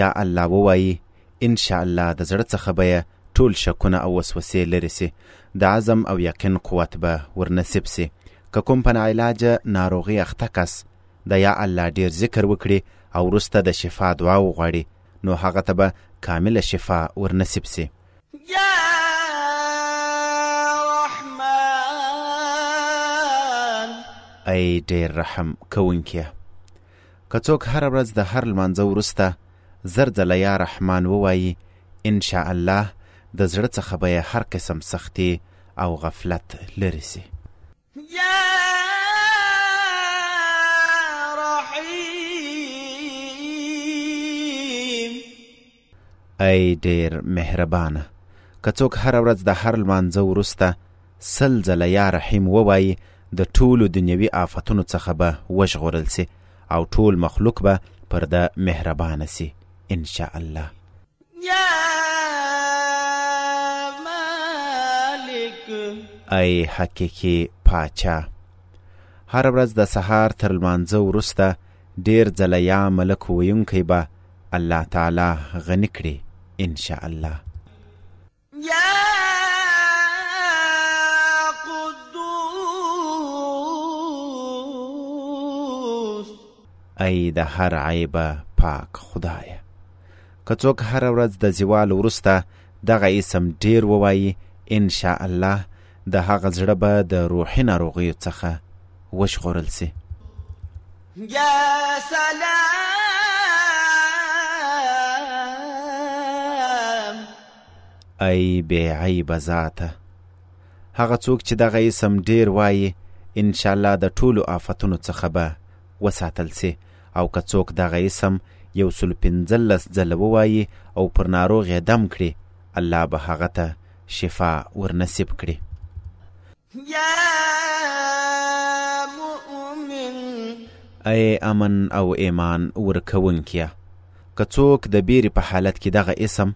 یا الله ووایي ان شاء الله د زړه څخه به یې ټول شکونه او وسوسې لرې سي د عزم او یقین قوت به ورنصیب سي که کوم په ناعلاجه ناروغي اخته کس د یا الله ډیر ذکر وکړي او وروسته د شفا دعا وغواړي نو هغه ته به کامله شفا ورنصیب سي ای ډیر رحم کوونکیه که څوک هره ورځ د هر لمانځه وروسته زر ځله یا رحمان ووایي ان شاء الله د زړه څخه به یې هر قسم سختي او غفلت لرې سي. ای ډېر مهربانه! که څوک هره ورځ د هر لمانځه وروسته سل ځله یا رحیم ووایي د ټولو دنیوي آفتونو څخه به وژغورل سي او ټول مخلوق به پر ده مهربانه سي ان شاء الله ای حقیقي پاچا هره ورځ د سهار تر لمانځه وروسته ډېر ځله یا ملک ویونکی به الله تعالی غني کړي ان شاء الله ای د هر عیبه پاک خدایه که څوک هره ورځ د زیوال وروسته دغه اسم ډیر ووایي ان شاء الله د هغه زړه به د روحي ناروغیو څخه وژغورل سي يا سلام. ای بې عیبه ذاته هغه څوک چې دغه اسم ډیر وایي انشاءالله د ټولو آفتونو څخه به وساتل سي او که څوک دغه اسم یو سل پنځلس ځله ووایي او پر ناروغ یې دم کړي الله به هغه ته شفا ورنصیب کړي يا مؤمن. ای امن او ايمان ورکوونکيه! که څوک د بيرې په حالت کې دغه اسم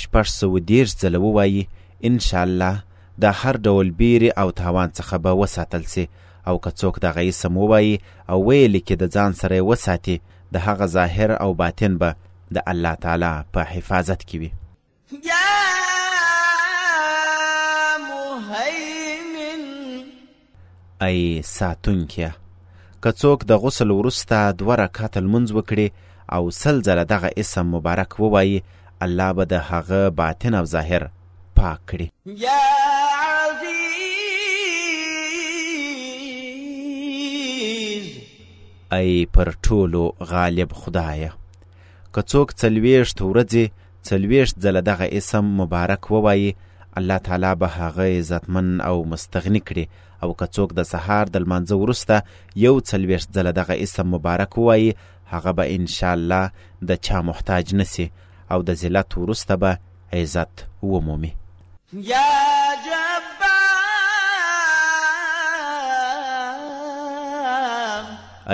شپږ سوه دېرش ځله ووايي، ان شاء الله د هر ډول بيرې او تاوان څخه به وساتل شي او که څوک دغه اسم ووايي او ويې ليکي د ځان سره يې وساتي د هغه ظاهر او باطن به د الله تعالی په حفاظت کې وي. يا مهيمن ای ساتونکیه! که څوک د غسل وروسته دوه رکعته لمونځ وکړي او سل ځله دغه اسم مبارک ووایي الله به د هغه باطن او ظاهر پاک کړي یا عزیز ای پر ټولو غالب خدایه که څوک څلوېښت ورځې څلوېښت ځله دغه اسم مبارک ووایي الله تعالی به هغه عزتمن او مستغني کړي او که څوک د سهار د لمانځه وروسته یو څلوېښت ځله دغه اسم مبارک ووایي هغه به ان شاء الله د چا محتاج نسی او د ذلت وروسته به عزت ومومي یا جبار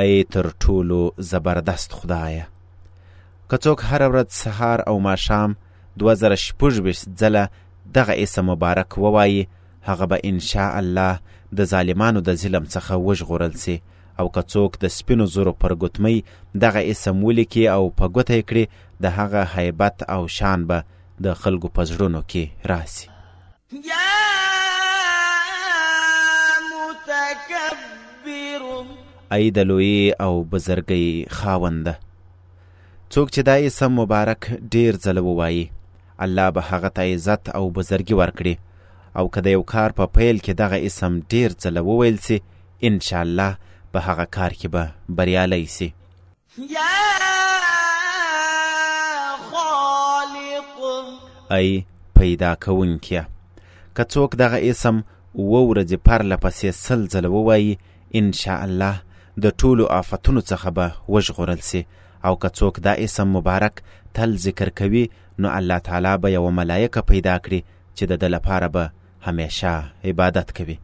ای تر ټولو زبردست خدایه که څوک هره ورځ سهار او ماښام دوه زره شپږ ویشت ځله دغه اسم مبارک ووایي هغه به ان شاء الله د ظالمانو د ظلم څخه وژغورل سي او که څوک د سپینو زرو پر ګوتمۍ دغه اسم ولیکي او په ګوته یې کړي د هغه هیبت او شان به د خلکو په زړونو کې راسي ای د لوی او بزرګۍ خاونده څوک چې دا اسم مبارک ډیر ځله ووایي الله به هغه ته عزت او بزرګي ورکړي او که د یو کار په پیل کې دغه اسم ډیر ځله وویل سي ان شاء الله په هغه کار کې به بریالی سي ای پیدا کوونکیه که څوک دغه اسم اوه ورځې پرله پسې سل ځله ووایي ان شاء الله د ټولو آفتونو څخه به وژغورل سي او که څوک دا اسم مبارک تل ذکر کوي نو الله تعالی به یوه ملایکه پیدا کړي چې د ده لپاره به همیشه عبادت کوي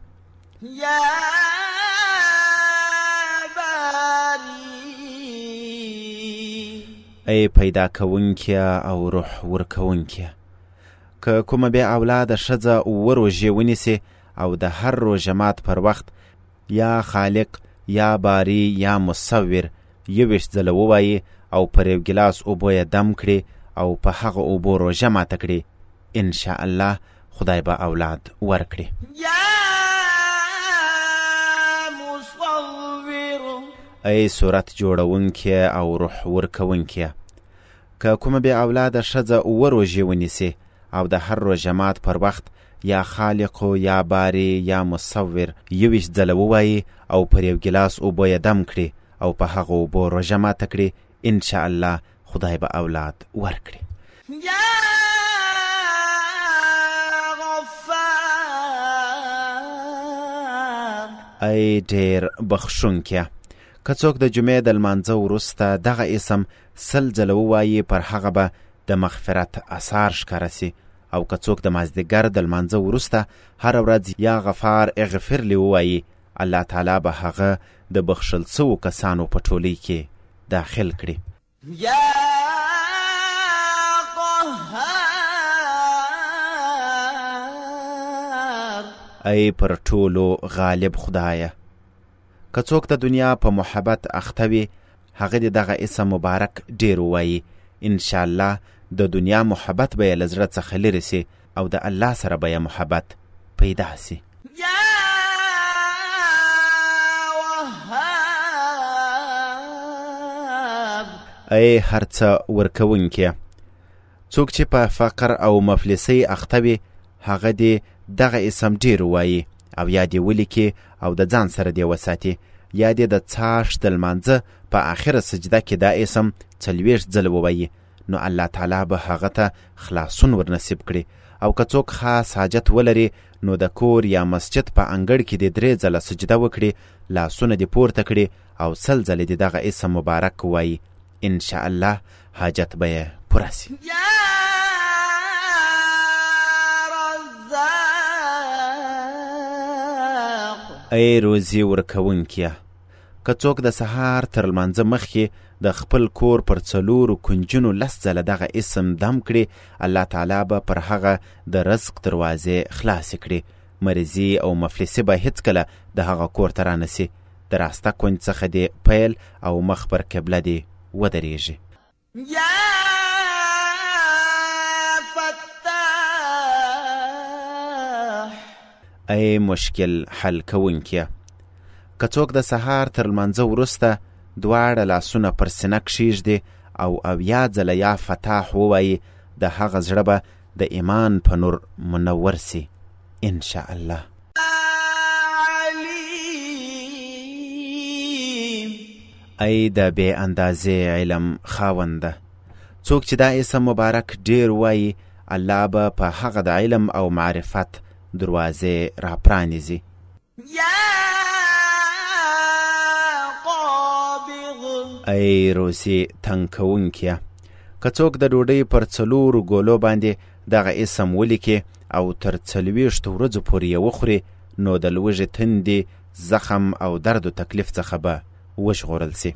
ای پیدا کوونکیه او روح ورکوونکیه که کومه بې اولاده ښځه اووه روژې ونیسي او د هر روژه مات پر وخت یا خالق یا باری یا مصور یوویشت ځله ووایي او پر یو ګیلاس اوبو یې دم کړي او په هغه اوبو روژه ماته کړي ان شاء الله خدای به اولاد ورکړي ای صورت جوړونکې او روح ورکونکې که کومه بې اولاده ښځه اووه روژې ونیسي او د هر روژه مات پر وخت یا خالق و یا بارې یا مصور یوویشت ځله ووایې او پر یو ګیلاس اوبو یې دم کړې او په هغو اوبو روژه ماته کړې ان شاء الله خدای به اولاد ورکړي ای ډیر بخښونکیه که څوک د جمعې د لمانځه وروسته دغه اسم سل ځله ووایي پر هغه به د مغفرت اثار ښکاره سي او که څوک د مازدیګر د لمانځه وروسته هره ورځ یا غفار اغفر لي ووایي الله تعالی به هغه د بخښل سوو کسانو په ټولۍ کې داخل کړي. يا قهار. ای پر ټولو غالب خدایه! که څوک د دنیا په محبت اخته وي هغه دې دغه اسم مبارک ډیر ووایي ان شاء الله د دنیا محبت به یې له زړه څخه لرې سي او د الله سره به یې محبت پیدا سي ای هرڅه ورکوونکې څوک چې په فقر او مفلسۍ اخته وي هغه دې دغه اسم ډېر ووایي او یا دې ولیکي او د ځان سره دې وساتي یا دې د څاښ د لمانځه په آخره سجده کې دا اسم څلوېښت ځل ووایي نو الله تعالی به هغه ته خلاصون ورنصیب کړي او که څوک خاص حاجت ولري نو د کور یا مسجد په انګړ کې دې درې ځله سجده وکړي لاسونه دې پورته کړي او سل ځله دې دغه اسم مبارک ووایي ان شاء الله حاجت به یې پوره سي ای روزي ورکوونکیه که څوک د سهار تر لمانځه مخکې د خپل کور پر څلورو کنجونو لس ځله دغه اسم دم کړي الله تعالی به پر هغه د رزق دروازې خلاصې کړي مریضي او مفلسي به هیڅکله د هغه کور ته رانسي د راسته کونج څخه دې پیل او مخ پر قبله دې ودرېږي. يا فتاح. ای مشکل حل کوونکیه! که څوک د سهار تر لمانځه وروسته دواړه لاسونه پر سینه کښېږدي او اویا ځله یا فتاح ووایي د هغه زړه به د ایمان په نور منور سي. ان شاء الله ای د بې اندازې علم خاونده څوک چې دا اسم مبارک ډیر وایي الله به په هغه د علم او معرفت دروازې راپرانیزي يا قابض ای روزي تنګ کوونکیه که څوک د ډوډۍ پر څلورو ګولو باندې دغه اسم ولیکي او تر څلوېښتو ورځو پورې یې وخوري نو د لوږې تندې زخم او درد و تکلیف څخه به وژغورل سي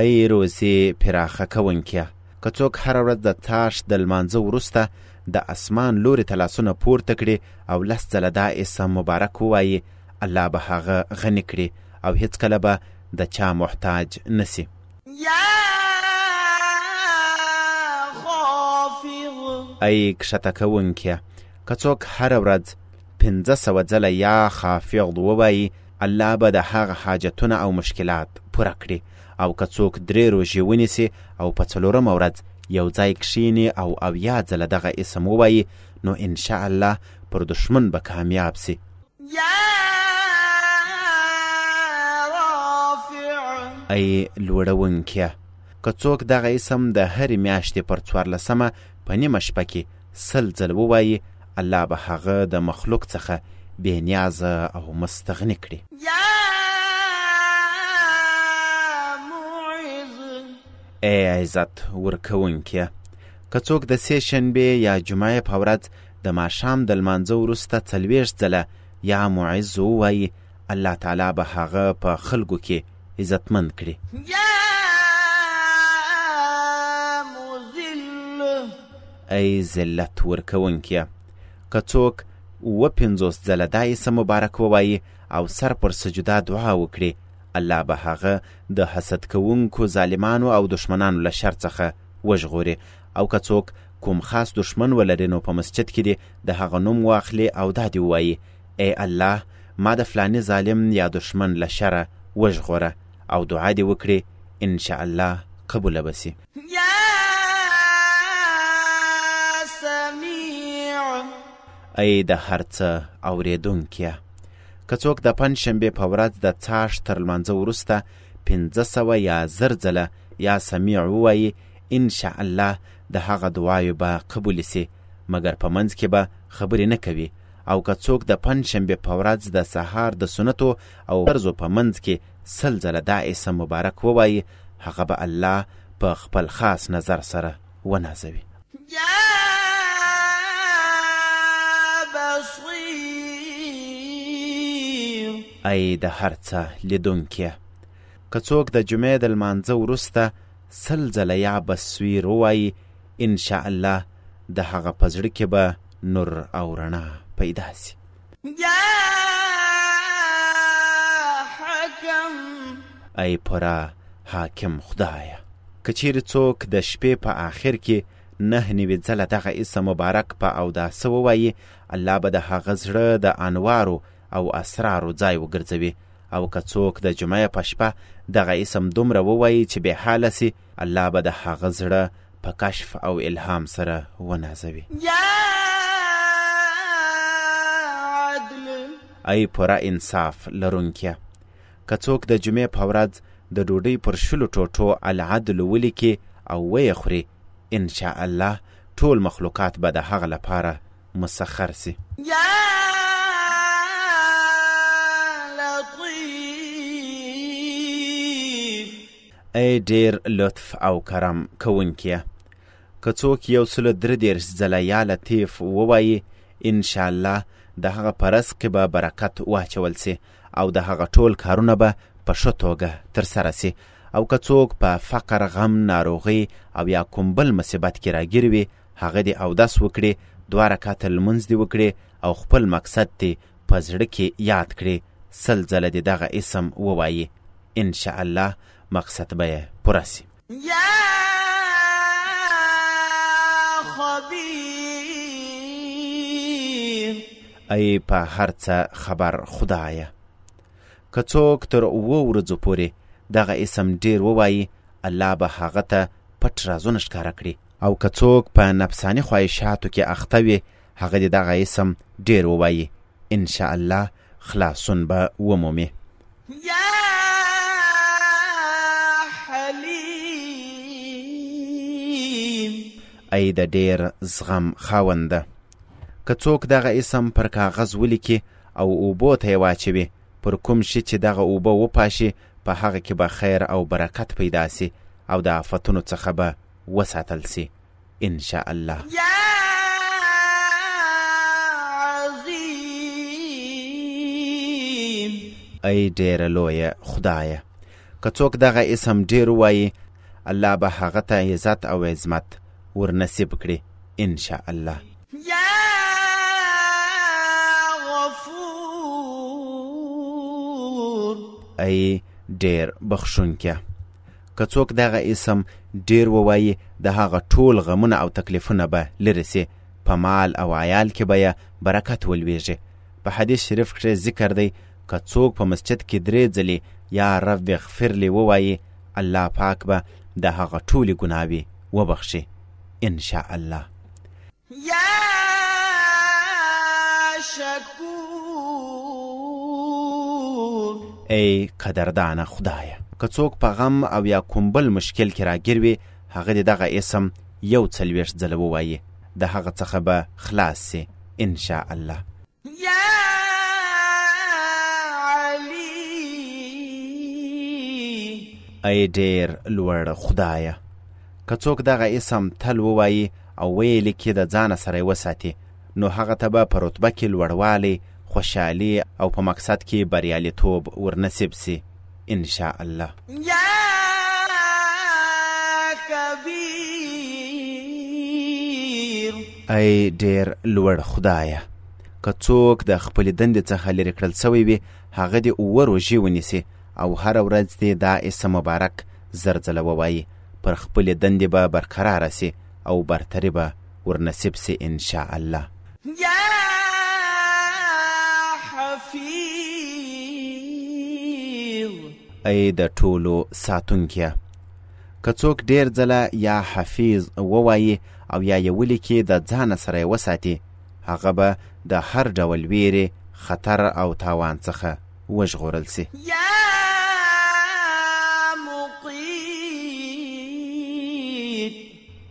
ای روزې پراخه کوونکیه که څوک هره ورځ د څاښت د لمانځه وروسته د اسمان لوري ته لاسونه پورته کړي او لس ځله دا اسم مبارک ووایي الله به هغه غني کړي او هیڅکله به د چا محتاج نسی ای کښته کوونکیه که څوک هره ورځ پنځه سوه ځله یا خافض ووایي الله به د هغه حاجتونه او مشکلات پوره کړي او که څوک درې روژې ونیسي او په څلورمه ورځ یو ځای کښیني او اویا ځله دغه اسم ووایي نو ان شاء الله پر دښمن به کامیاب سي ای لوړونکیه که څوک دغه اسم د هرې میاشتې پر څوارلسمه په نیمه شپه کې سل ځل ووایي الله به هغه د مخلوق څخه بې نیازه او مستغني کړي. ای عزت ورکوونکیه! که څوک د سې شنبې یا جمعې په ورځ د ماښام د لمانځه وروسته څلوېښت ځله یا معز ووایي الله تعالی به هغه په خلکو کې عزتمن کړي ای ذلت ورکوونکیه! که څوک اووه پنځوس ځله دا اسم مبارک ووایي او سر پر سجده دعا وکړي، الله به هغه د حسد کوونکو ظالمانو او دښمنانو له شر څخه وژغوري او که څوک کوم خاص دښمن ولري نو په مسجد کې دې د هغه نوم واخلي او دا دې ووایي، ای الله! ما د فلاني ظالم یا دښمن له شره وژغوره او دعا دې وکړي، انشاءالله قبوله به شي. يا سميع. ای د هر څه اورېدونکیه! که څوک د پنجشنبې په ورځ د څاښت تر لمانځه وروسته پنځه سوه یا زر ځله یا سمیع ووایي ان شاء الله د هغه دعاوې به قبولې سي مګر په منځ کې به خبرې نه کوي او که څوک د پنجشنبې په ورځ د سهار د سنتو او فرضو په منځ کې سل ځله دا اسم مبارک ووایي هغه به الله په خپل خاص نظر سره ونازوي ای د هر څه لیدونکې که څوک د جمعې د لمانځه وروسته سل ځله یا بسویر ووایي انشاءالله د هغه په زړه کې به نور او رڼا پیدا سي يا حكم. ای پوره حاکم خدایه که چیرې څوک د شپې په آخر کې نه نوي ځله دغه اسم مبارک په اوداسه ووایي الله به د هغه زړه د انوارو او اسرارو ځای وګرځوي او که څوک د جمعې په شپه دغه اسم دومره ووایي چې بې حاله سي الله به د هغه زړه په کشف او الهام سره ونازوي ای پوره انصاف لرونکیه که څوک د جمعې په ورځ د ډوډۍ پر شلو ټوټو العدل ولیکي او ویې خوري ان شاء الله ټول مخلوقات به د هغه لپاره مسخر سي ای ډیر لطف او کرم کوونکیه که څوک یو سل درې دېرش ځله یا لطیف ووایي انشاءالله د هغه په رزق کې به برکت واچول سي او د هغه ټول کارونه به په ښه توګه ترسره سي او که څوک په فقر غم ناروغۍ او یا کوم بل مصیبت کې راګیر وي هغه دې اودس وکړي دوه رکعته لمونځ دې وکړي او خپل مقصد دې په زړه کې یاد کړې سل ځله دې دغه اسم ووایي ان شاء الله مقصد به یې پوره سي یا ای په هر څه خبر خدایه که څوک تر اوو ورځو پورې دغه اسم ډیر ووایي الله به هغه ته پټ رازونه ښکاره کړي او که څوک په نفساني خواهشاتو کې اخته وي هغه دې دغه اسم ډېر ووایي ان شاء الله خلاصون به ومومي ای د ډېر زغم خاونده که څوک دغه اسم پر کاغذ ولیکي او اوبو ته یې واچوي پر کوم شي چې دغه اوبه وپاشي په هغه کې به خیر او برکت پیدا سي او د آفتونو څخه به وساتل سي انشاالله. يا عظيم. ای ډېره لویه خدایه که څوک دغه اسم ډېر ووایي الله به هغه ته عزت او عظمت ورنصیب کړي ان شاء الله یا غفور ای ډېر بخښونکی که څوک دغه اسم ډېر ووايي د هغه ټول غمونه او تکلیفونه به لرې سي په مال او عیال کې به یې برکت ولویږي په حدیث شریف کښې ذکر دی که څوک په مسجد کې درې ځلې یا رب اغفر لي ووايي الله پاک به د هغه ټولې ګناوې وبخشي ان شاء الله يا شكور ای قدردانه خدایه که څوک په غم او یا کوم بل مشکل کې راګیر وي هغه دې دغه اسم یو څلوېښت ځله ووایي د هغه څخه به خلاص سي ان شاء الله يا علي ای ډېر لوړ خدایه که څوک دغه اسم تل ووایي او ویې لیکي د ځانه سره یې وساتي نو هغه ته به په رتبه کې لوړوالی خوشحالي او په مقصد کې بریالیتوب ورنصیب سي ان شاء الله یا کبیر ای ډیر لوړ خدایه که څوک د خپلې دندې څخه لرې کړل سوی وي هغه دې اووه روژې ونیسي او هره ورځ دې دا اسم مبارک زر ځله ووایي پر خپلې دندې به برقراره سي او برتري به ورنصیب سي ان شاء الله. يا حفيظ. ای د ټولو ساتونکیه که څوک ډیر ځله یا حفیظ ووایي او یا یې ولیکي د ځانه سره یې وساتي هغه به د هر ډول ویرې خطر او تاوان څخه وژغورل سي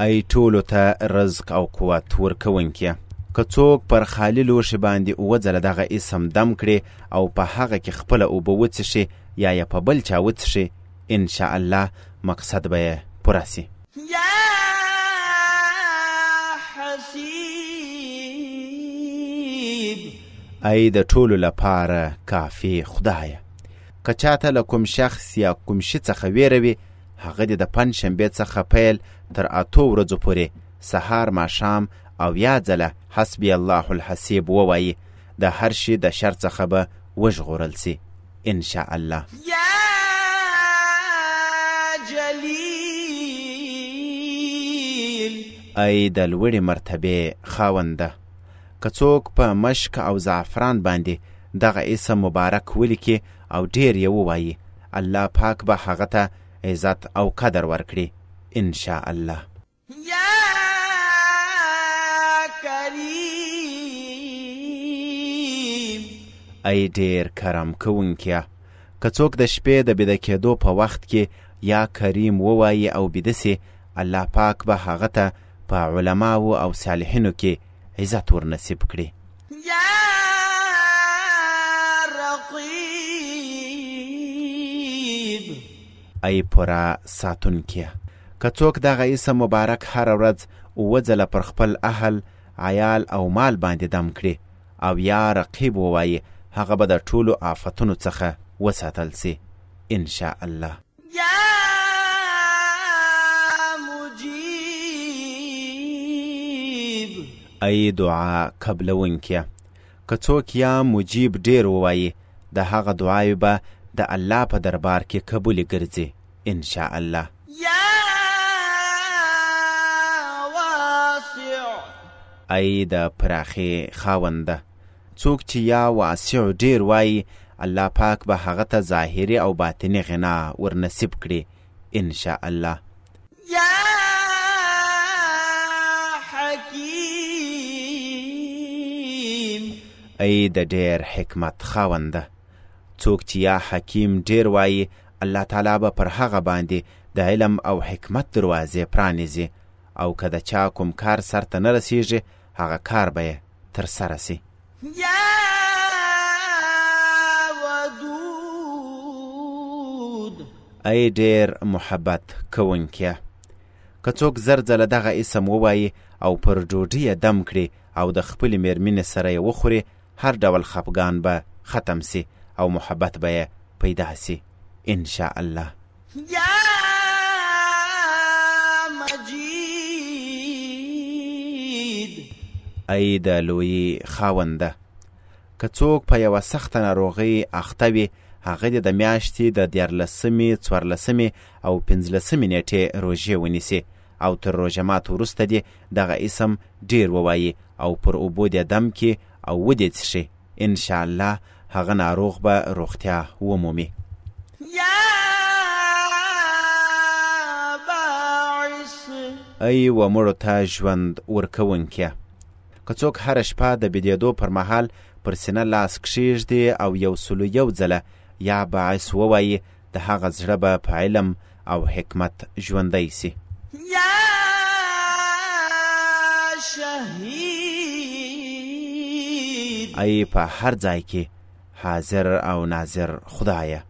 ای ټولو ته رزق او قوت ورکوونکیه که څوک پر خالي لوښي باندې اووه ځله دغه اسم دم کړي او په هغه کې خپله اوبه وڅښي یا یې په بل چا وڅښي انشاءالله مقصد به یې پوره سي ای د ټولو لپاره کافي خدایه که چاته له کوم شخص یا کوم شي څخه ویره وي هغه دې د پنج شنبې څخه پیل تر اتو ورځو پورې سهار ماښام او یا ځله حسبی الله الحسیب ووایي د هر شي د شر څخه به وژغورل سي ان شاء الله یا جلیل ای د لوړې مرتبې خاونده که څوک په مشک او زعفران باندې دغه اسم مبارک ولیکي او ډیر یې ووایي الله پاک به هغه ته عزت او قدر ورکړي ان شاء الله یا کریم ای ډیر کرم کوونکیه که څوک د شپې د بیده کېدو په وخت کې یا کریم ووایي او بیده سي الله پاک به هغه ته په علماوو او صالحینو کې عزت ور نصیب کړي. ای پوره ساتونکیه! که څوک دغه اسم مبارک هره ورځ اووه ځله پر خپل اهل، عیال او مال باندې دم کړي او یا رقیب ووایي هغه به د ټولو آفتونو څخه وساتل سي ان شاء الله. يا مجيب. ای دعا قبلونکیه! که څوک یا مجیب ډیر ووایي د هغه دعاوې به د الله په دربار کې قبولې ګرځي ان شاء الله ای د پراخې خاونده څوک چې یا واسع ډیر وایي الله پاک به هغه ته ظاهري او باطني غنا ورنصیب کړي ان شاء الله یا ای د ډېر حکمت خاونده څوک چې یا حکیم ډېر وایي الله تعالی به پر هغه باندې د علم او حکمت دروازې پرانیزي او که د چا کوم کار سرته نه رسیږي هغه کار به یې ترسره شي. يا ودود. ای ډېر محبت کوونکیه! که څوک زر ځله دغه اسم ووایي او پر ډوډۍ یې دم کړي او د خپلې مېرمنې سره یې وخوري هر ډول خپګان به ختم شي او محبت به یې پیدا شي ان شاء الله. يا مجيد. ای د لویی خاونده! که څوک په یوه سخته ناروغۍ اخته وي هغه دې د میاشتې د دیارلسمې، څوارلسمې او پنځلسمې نیټې روژې ونیسي او تر روژه مات وروسته دې دغه اسم ډیر ووایي او پر اوبو دې دم کې او ودې څښي انشاالله هغه ناروغ به روغتیا ومومي. ای و مړو ته ژوند ورکوونکیه که څوک هره شپه د بېدېدو پر مهال پر سینه لاس کښېږدي او یو سلو یو ځله یا باعث ووایي د هغه زړه به په علم او حکمت ژوندی سي یا شهید ای په هر ځای کې حاضر او ناظر خدایه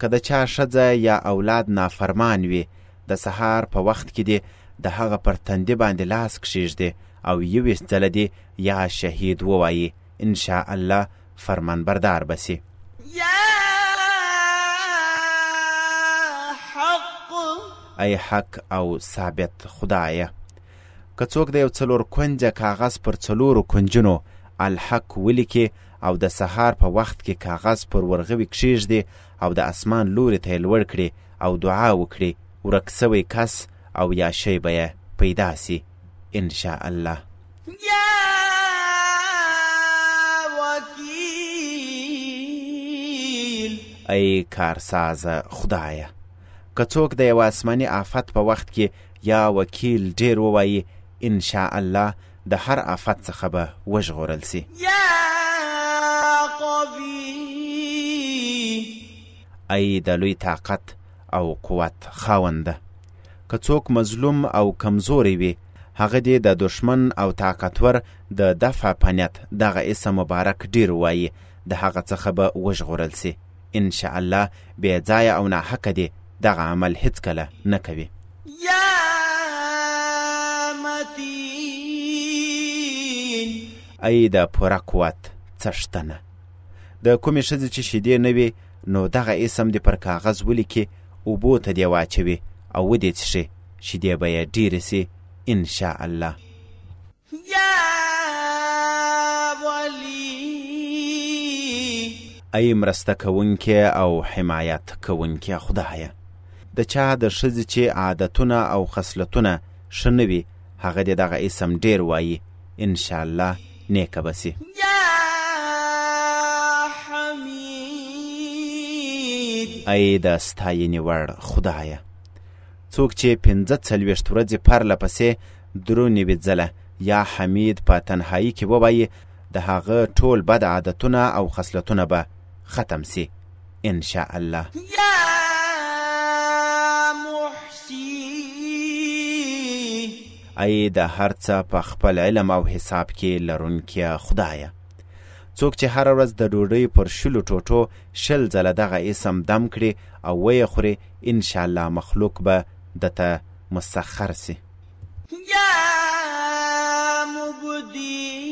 که د چا ښځه یا اولاد نافرمان وي د سهار په وخت کې دې د هغه پر تندي باندې لاس کښېږدې او یویشت ځله دې یا شهید ووایي ان شاء الله فرمان بردار به سي ای حق او ثابت خدایه که څوک د یو څلور کنجه کاغذ پر څلورو کنجونو الحق ولیکي او د سهار په وخت کې کاغذ پر ورغوي کښیږدي او د اسمان لوري ته لوړ کړي او دعا وکړي ورک سوی کس او یا شی به پیدا سي ان شاء الله يا وکيل. ای کارسازه خدایه! که څوک د یو آسماني آفت په وخت کې یا وکیل ډیر ووایي ان شاء الله د هر آفت څخه به وژغورل سي ای د لوی طاقت او قوت خاونده که څوک مظلوم او کمزوری وي هغه دې د دښمن او طاقتور د دفع په نیت دغه اسم مبارک ډیر ووایي د هغه څخه به وژغورل شي ان شاء الله بې ځایه او ناحقه دې دغه عمل هیڅکله نه کوي یا ای د پوره قوت څښتنه د کومې ښځې چې شیدې نه وي نو دغه اسم دې پر کاغذ ولیکي اوبو ته دې واچوي او ودې څښي شیدې به یې ډېرې سي ان شاء الله. ای مرسته کوونکې او حمایت کوونکې خدایه د چا د ښځې چې عادتونه او خصلتونه ښه نه وي هغه دې دغه اسم ډېر وایي انشاءالله نیکه به سي ای د ستاینې وړ خدایه څوک چې پنځه څلوېښت ورځې پرله پسې درو نوي ځله یا حمید په تنهایی کې ووایي د هغه ټول بد عادتونه او خصلتونه به ختم سي ان شاء الله یا ای د هر څه په خپل علم او حساب کې لرونکي خدایه څوک چې هره ورځ د ډوډۍ پر شلو ټوټو شل ځله دغه اسم دم کړي او ویې خوري ان شاء الله مخلوق به ده ته مسخر شي. يا مبدي.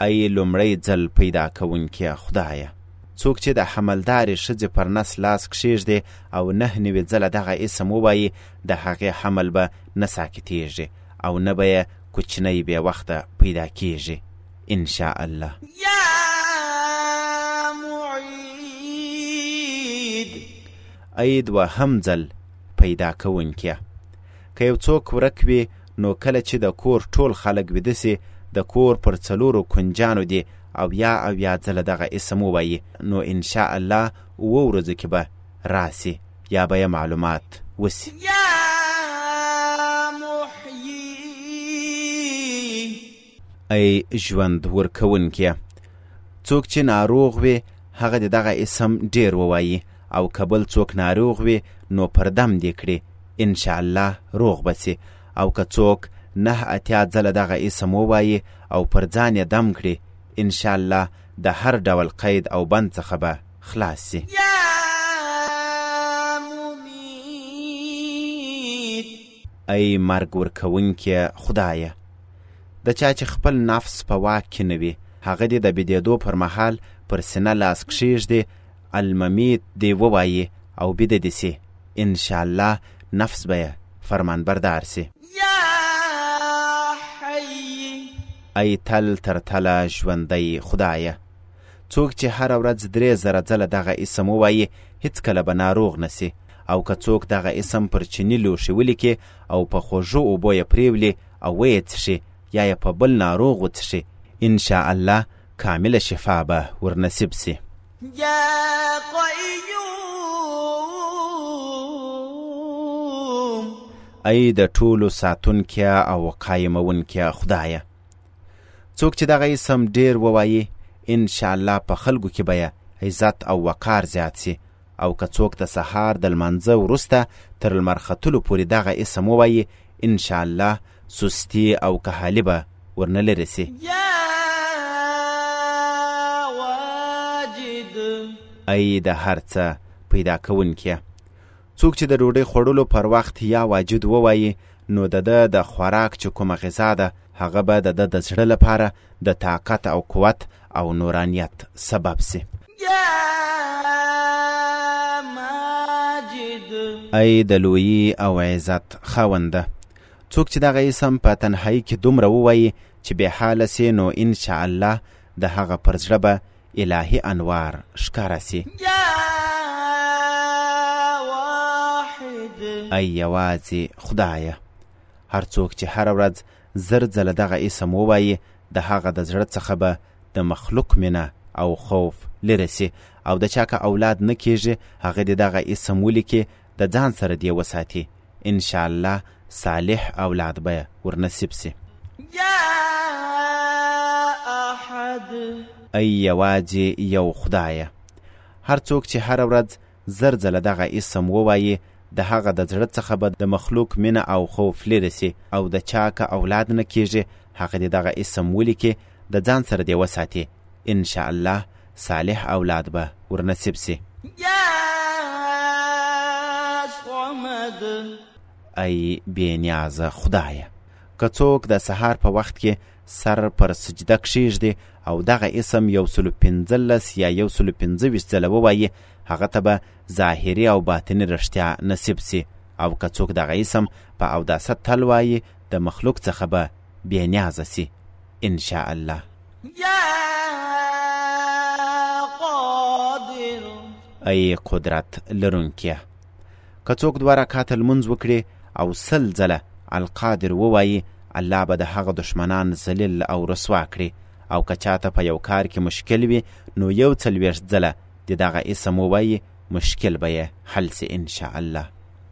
ای لومړی ځل پیدا کوونکیه خدایه څوک چې د حملدارې ښځې پر نس لاس کښېږدي او نه نوي ځله دغه اسم ووایي د هغې حمل به نه ساکتېږي او نه به یې کوچنی بې وخته پیدا کېږي ان شاء الله یا معید ای دوهم ځل پیدا کوونکیه که یو څوک ورک وي نو کله چې د کور ټول خلک ویده سي د کور پر څلورو کنجانو دي او یا او یا ځله دغه اسم ووایي نو ان شاء الله اوو ورځو کې به راسي یا به یې معلومات وسي ای ژوند ورکوونکیه څوک چې ناروغ وي هغه د دغه اسم ډیر ووایي او کبل څوک ناروغ وي نو پر دم دې کړي ان شاء الله روغ بسی او که څوک نه اتیا ځله دغه اسم ووایي او پر ځان یې دم کړي ان شاء الله د هر ډول قید او بند څخه به خلاص شي ای مرګ ورکوونکیه خدایه! د چا چې خپل نفس په واک کې نه وي، هغه دې د بېدېدو پر مهال پر سینه لاس کښېږدي، الممیت دې ووایي او بیده دې شي، انشاالله نفس به یې فرمانبردار شي. ای تل تر تله ژوندی خدایه! څوک چې هره ورځ درې زره ځله دغه اسم ووایي هیڅکله به ناروغ نسی او که څوک دغه اسم پر چیني لوښي ولیکي او په خوږو اوبو یې پریولي او ویې څښي یا یې په بل ناروغ وڅښي ان شاء الله کامله شفا به ورنصیب سي ای د ټولو ساتونکیا او قایمونکیا خدایه څوک چې دغه اسم ډیر ووایي ان شاء الله په خلکو کې به عزت او وقار زیات شي او که څوک د سهار د لمانځه وروسته تر لمر ختلو پورې دغه اسم ووایي ان شاء الله سستی او کهالي به ورنه لرې شي ای د هر څه پیدا کوونکې څوک چې د ډوډۍ خوړلو پر وخت یا واجد ووایي نو د ده د خوراک چې کومه غذا ده هغه به د ده د زړه لپاره د طاقت او قوت او نورانیت سبب سي ای د لویی او عزت خاونده څوک چې دغه اسم په تنهایی کې دومره ووایي چې بې حاله سي نو ان شاء الله د هغه پر زړه به الهي انوار ښکاره شي. ای یوازې خدایه! هر څوک چې هره ورځ زر ځله دغه اسم ووایي، د هغه د زړه څخه به د مخلوق مینه او خوف لیرې شي او د چا که اولاد نه کېږي، هغه دې دغه اسم ولیکي د ځان سره دې وساتي ان شاء الله صالح اولاد به ور نصیب شي. يا احد. ای یوازې یو خدایه هر څوک چې هره ورځ زر ځله دغه اسم ووایي د هغه د زړه څخه به د مخلوق مینه او خوف لرې سي او د چا که اولاد نه کیږي هغه دې دغه اسم ولیکي د ځان سره دې وساتي ان شاء الله صالح اولاد به ورنصیب شي. ای بې نیازه خدایه! که څوک د سهار په وخت کې سر پر سجده کښېږدي او دغه اسم یو سلو پنځلس یا یو سلو پنځه ویشت ځله ووایي هغه ته به ظاهري او باطني رښتیا نصیب سي او که څوک دغه اسم په اوداسه تل وایي د مخلوق څخه به بې نیازه سي انشاء الله یا قادر ای قدرت لرونکیه که څوک دوه رکعته لمونځ وکړي او سل ځله القادر ووایي الله به د هغه دشمنان ذلیل او رسوا کړي او که چاته په یو کار کې مشکل وي نو یو څلوېښت ځله د دغه اسم ووایي مشکل به یې حل سي انشاءالله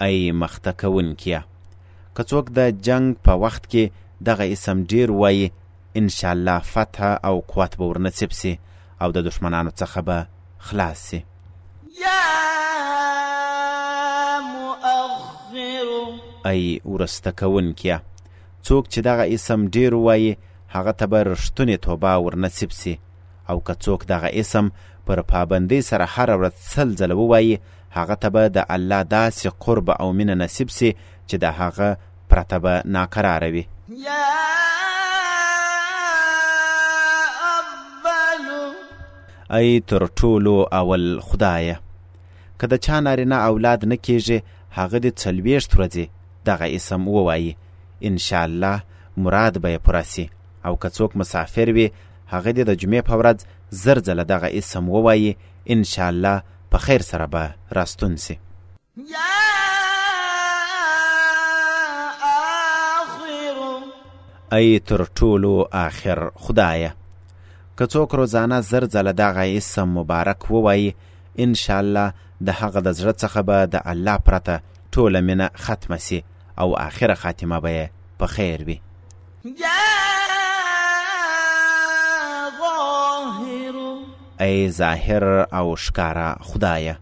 ای مخته کوونکیه! که څوک د جنګ په وخت کې دغه اسم ډیر وایي، انشاءالله فتح او قوت به ورنصیب شي او د دښمنانو څخه به خلاص شي. یا مؤخر! ای ورسته کوونکیه! څوک چې دغه اسم ډیر وایي، هغه ته به رښتونې توبه ورنصیب شي. او که څوک دغه اسم پر پابندۍ سره هره ورځ سل ځله ووایي هغه ته به د الله داسې قرب او مینه نصیب سي چې د هغه پرته به ناکراره وي ای تر ټولو اول خدایه که د چا نارینه اولاد نه کیږي هغه دې څلوېښت ورځې دغه اسم ووایي انشاءالله مراد به یې پوره سي او که څوک مسافر وي هغه دې د جمعې په ورځ زر ځله دغه اسم ووایي انشاءالله په خیر سره به راستون سي ای تر ټولو آخر خدایه که څوک روزانه زر ځله دغه اسم مبارک ووایي انشاءالله د هغه د زړه څخه به د الله پرته ټوله مینه ختمه سي او آخره خاتمه به یې په خیر وي ای ظاهر او ښکاره خدایه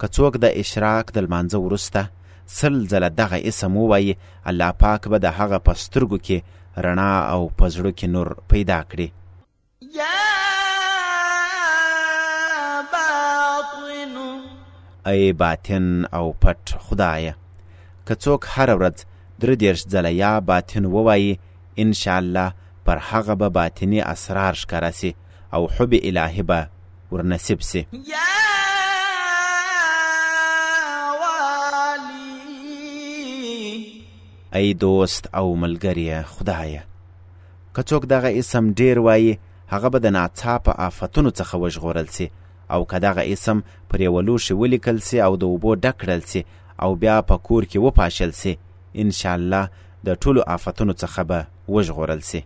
که څوک د اشراق د لمانځه وروسته سل ځله دغه اسم ووایي الله پاک به د هغه په سترګو کې رڼا او په زړه کې نور پیدا کړي ای باطن او پټ خدایه که څوک هره ورځ درې دېرش ځله یا باطن ووایي انشاءالله پر هغه به باطني اسرار ښکاره سي او حب الهي به ورنصیب سي ای دوست او ملګریه خدایه که څوک دغه اسم ډېر وایي هغه به د ناڅاپه آفتونو څخه وژغورل سي او که دغه اسم پر یوه لوښي ولیکل سي او د اوبو ډک کړل سي او بیا په کور کې وپاشل سي انشاءالله د ټولو آفتونو څخه به وژغورل سي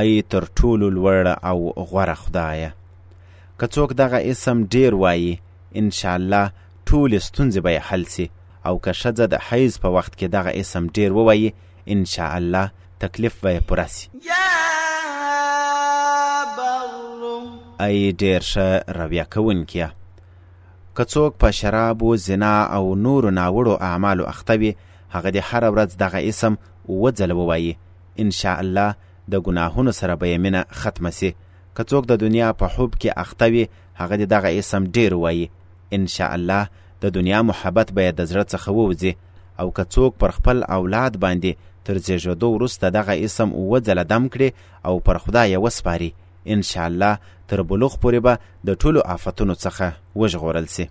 ای تر ټولو لوړ او غوره خدایه که څوک دغه اسم ډېر وایي ان شاء الله ټولې ستونزې به یې حل سي او که ښځه د حیض په وخت کې دغه اسم ډېر ووایي ان شاء الله تکلیف به یې پوره سي. ای ډېر ښه رویه کوونکیه! که څوک په شرابو، زنا او نورو ناوړو اعمالو اخته وي، هغه دې هره ورځ دغه اسم اووه ځله ووایي، ان شاء الله د ګناهونو سره به یې مینه ختمه سي. که څوک د دنیا په حب کې اخته وي، هغه دې دغه اسم ډېر وایي ان شاء الله د دنیا محبت به یې د زړه څخه ووځي او که څوک پر خپل اولاد باندې تر زیږېدو وروسته دغه اسم اووه ځله دم کړي او پر خدای یې وسپاري ان شاء الله تر بلوغ پورې به د ټولو آفتونو څخه وژغورل سي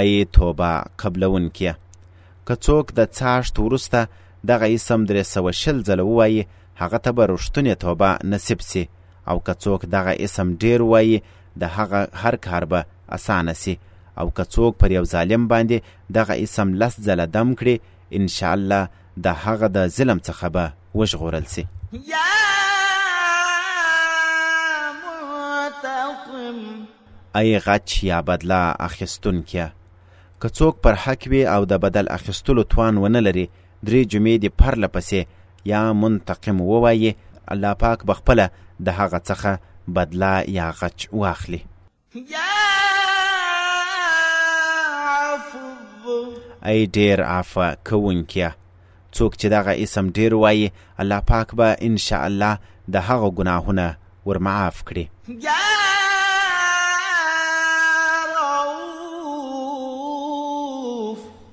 ای توبه قبلونکیه که څوک د څاښت وروسته دغه اسم درې سوه شل ځله ووایي هغه ته به رښتونې توبه نصیب سي او که څوک دغه اسم ډېر وایي د هغه هر کار به اسانه سي او که څوک پر یو ظالم باندې دغه اسم لس ځله دم کړي انشاءالله د هغه د ظلم څخه به وژغورل سي یا منتقم ای غچ یا بدلا اخیستونکیه که څوک پر حق وي او د بدل اخیستلو توان ونه لري درې جمعې دې پرله پسې یا منتقم ووایي الله پاک به خپله د هغه څخه بدله یا غچ واخلي. ای ډېر عفوه کوونکیه! څوک چې دغه اسم ډیر وایي الله پاک به ان شاء الله د هغه ګناهونه ورمعاف کړي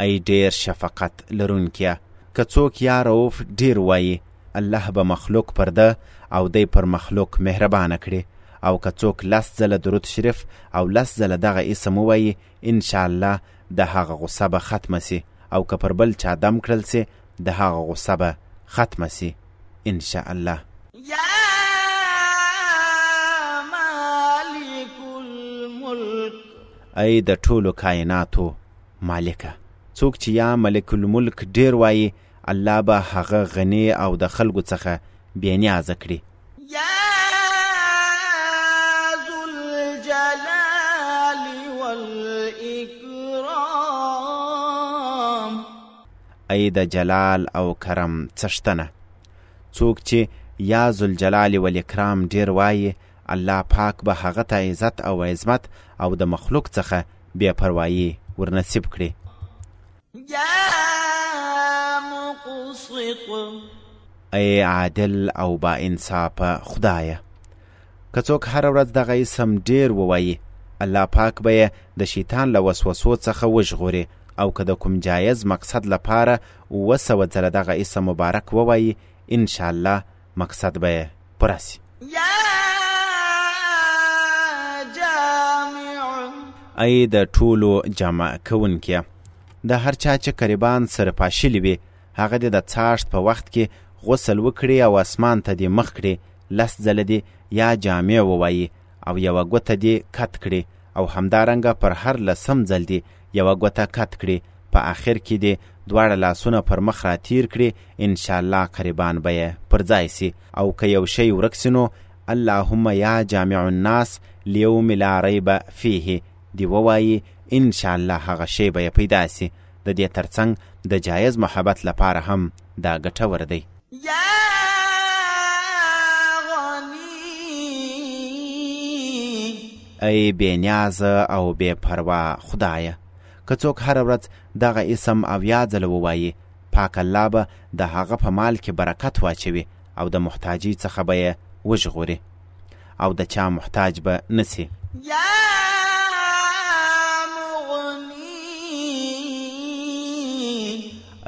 ای ډیر شفقت لرونکیه که څوک یا روف ډیر وایي الله به مخلوق پر ده او دی پر مخلوق مهربانه کړي او که څوک لس ځله درود شریف او لس ځله دغه اسم ووایي ان شاء الله د هغه غصه به ختمه سي او که پر بل چا دم کړل سي د هغه غصه به ختمه سي ان شاء الله یا مالک الملک ای د ټولو کائناتو مالکه څوک چې یا ملک الملک ډیر وایي الله به هغه غنې او د خلکو څخه بې نیازه کړي. ای د جلال او کرم څښتنه څوک چې یا ذوالجلال والاکرام ډیر وایي الله پاک به هغه ته عزت او عظمت او د مخلوق څخه بې پروايي ورنصیب کړي ای عادل او با انصاف خدایه که څوک هر ورځ دغه اسم ډیر ووایي الله پاک به یې د شیطان له وسوسو څخه وژغوري او که د کوم جایز مقصد لپاره اووه سوه ځله دغه اسم مبارک ووایي انشاءالله مقصد به یې پوره سي. ای د ټولو جمع کوونکې د هر چا چې قریبان سره پاشلي وي هغه دې د څاښت په وخت کې غسل وکړي او اسمان ته دې مخ کړي لس ځله دې یا جامع ووایي او یوه ګوته دې کت کړي او همدارنګه پر هر لسم ځل دې یوه ګوته کت کړي په اخر کې دې دواړه لاسونه پر مخ را تیر کړي ان شاء الله قریبان به یې پر ځای سي او که یو شی ورک سي نو اللهم یا جامع الناس لیوم لا ریب فیه دی ووایي ان شاء الله هغه شی به یې پیدا سي د دې ترڅنګ د جایز محبت لپاره هم دا ګټور دی يا غني ای بې نیازه او بې پروا خدایه که څوک هره ورځ دغه اسم اویا ځله ووایي پاک الله به د هغه په مال کې برکت واچوي او د محتاجۍ څخه به یې وژغوري او د چا محتاج به نه سي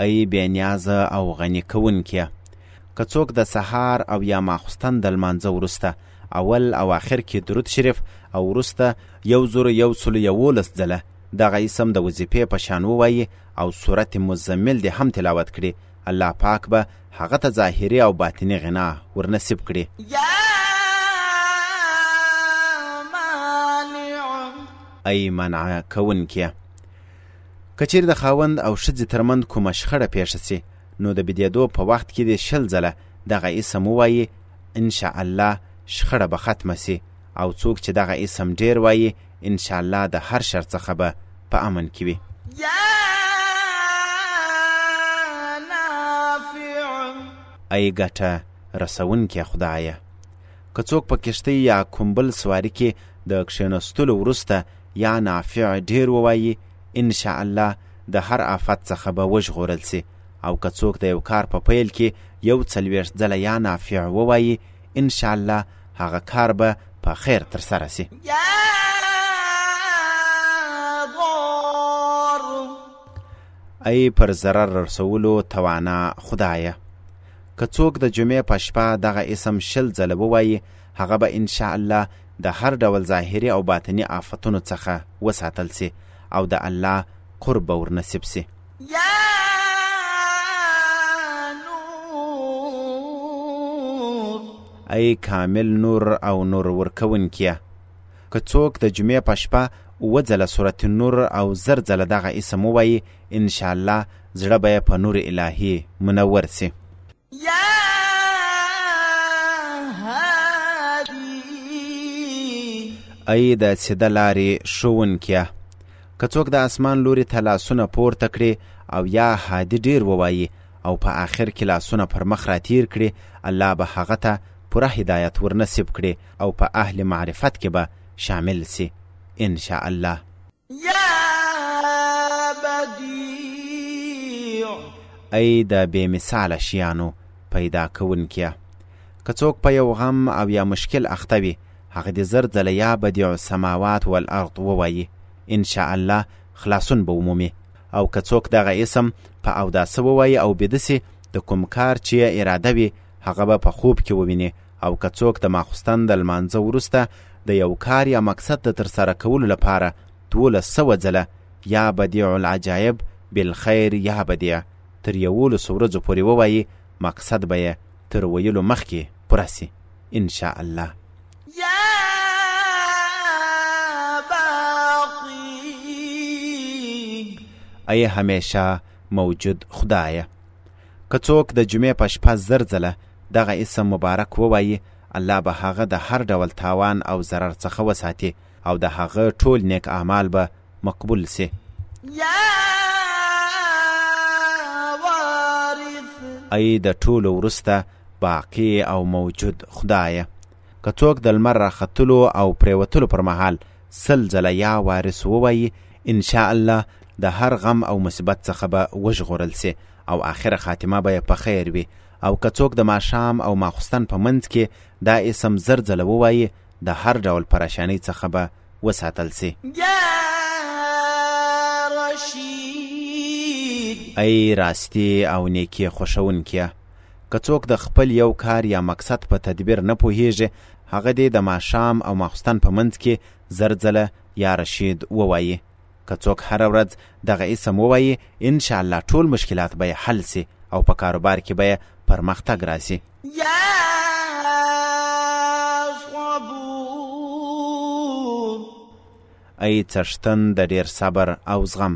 ای بې نیازه او غني کوونکیه که څوک د سهار او یا ماخستن د لمانځه وروسته اول او آخر کې درود شریف او وروسته یو زر یو سل یولس ځله دغه اسم د وظیفې په شان ووایي او سورت مزمل دې هم تلاوت کړي الله پاک به هغه ته ظاهري او باطني غنا ورنصیب کړي ای منع کوونکې که چیرې د خاوند او ښځې ترمنځ کومه شخړه پیښه سي نو د بېدېدو په وخت کې دې شل ځله دغه اسم ووایي انشاءالله شخړه به ختمه سي او څوک چې دغه اسم ډېر وایي انشاالله د هر شر څخه به په امن کې وي. ای ګټه رسونکې خدایه که څوک په کښتۍ یا کوم بل سواري کې د کښېنستلو وروسته یا نافع ډیر ووایي ان شاء الله د هر آفت څخه به وژغورل سي او که څوک د یو کار په پیل کې یو څلوېښت ځله یا نافع ووایي ان شاء الله هغه کار به په خیر تر سره سي ای پر ضرر رسولو توانا خدایه که څوک د جمعې په شپه دغه اسم شل ځله ووایي هغه به ان شاء الله د هر ډول ظاهري او باطني آفتونو څخه وساتل سي او د الله قرب به ورنصیب سي ای کامل نور او نور ورکوونکیه! که څوک د جمعې په شپه اووه ځله سورت نور او زر ځله دغه اسم ووایي، ان شاء الله زړه به یې په نور الهي منور شي. ای د سیده لارې ښوونکیه! که څوک د اسمان لوري ته لاسونه پورته کړي او یا هادي ډېر ووایي، او په آخر کې لاسونه پر مخ راتیر کړي الله به هغه ته پوره هدایت ورنصیب کړي او په اهل معرفت کې به شامل سي ان شاء الله یا بدیع ای د بې مثاله شیانو پیدا کوونکیه که څوک په یو غم او یا مشکل اخته وي هغه دې زر ځله یا بدیع السماوات والارض ووایي ان شاء الله خلاصون به ومومي او که څوک دغه اسم په اوداسه ووایي او بیده سي د کوم کار چې یې اراده وي هغه به په خوب کې وویني او که څوک د ماخوستن د لمانځه وروسته د یو کار یا مقصد د ترسره کولو لپاره دولس سوه ځله یا بدیع العجایب بالخیر یا بدیع تر یولسو ورځو پورې ووایي مقصد به یې تر ویلو مخکې پوره سي ان شاء الله يا باقي ای همېشه موجود خدایه! که څوک د جمعې په شپه زر ځله دغه اسم مبارک ووایي الله به هغه د هر ډول تاوان او ضرر څخه وساتي او د هغه ټول نیک اعمال به مقبول سي ای د ټولو وروسته باقی او موجود خدایه که څوک د لمر راختلو او پریوتلو پر مهال سل ځله یا وارث ووایي ان شاء الله د هر غم او مصیبت څخه به وژغورل سي او آخره خاتمه به په خیر وي او که څوک د ماښام او ماخستن په منځ کې دا اسم زر ځله ووایي د هر ډول پریشانی څخه به وساتل سي ای راستی او نیکی خوښونکیه که څوک د خپل یو کار یا مقصد په تدبیر نه پوهیږي هغه دې د ماښام او ماخوستن په منځ کې زر ځله یا رشید ووایي که څوک هره ورځ دغه اسم ووایي ان شاء الله ټول مشکلات به یې حل شي او په کاروبار کې به یې پرمختګ راشي ای څښتن د ډیر صبر او زغم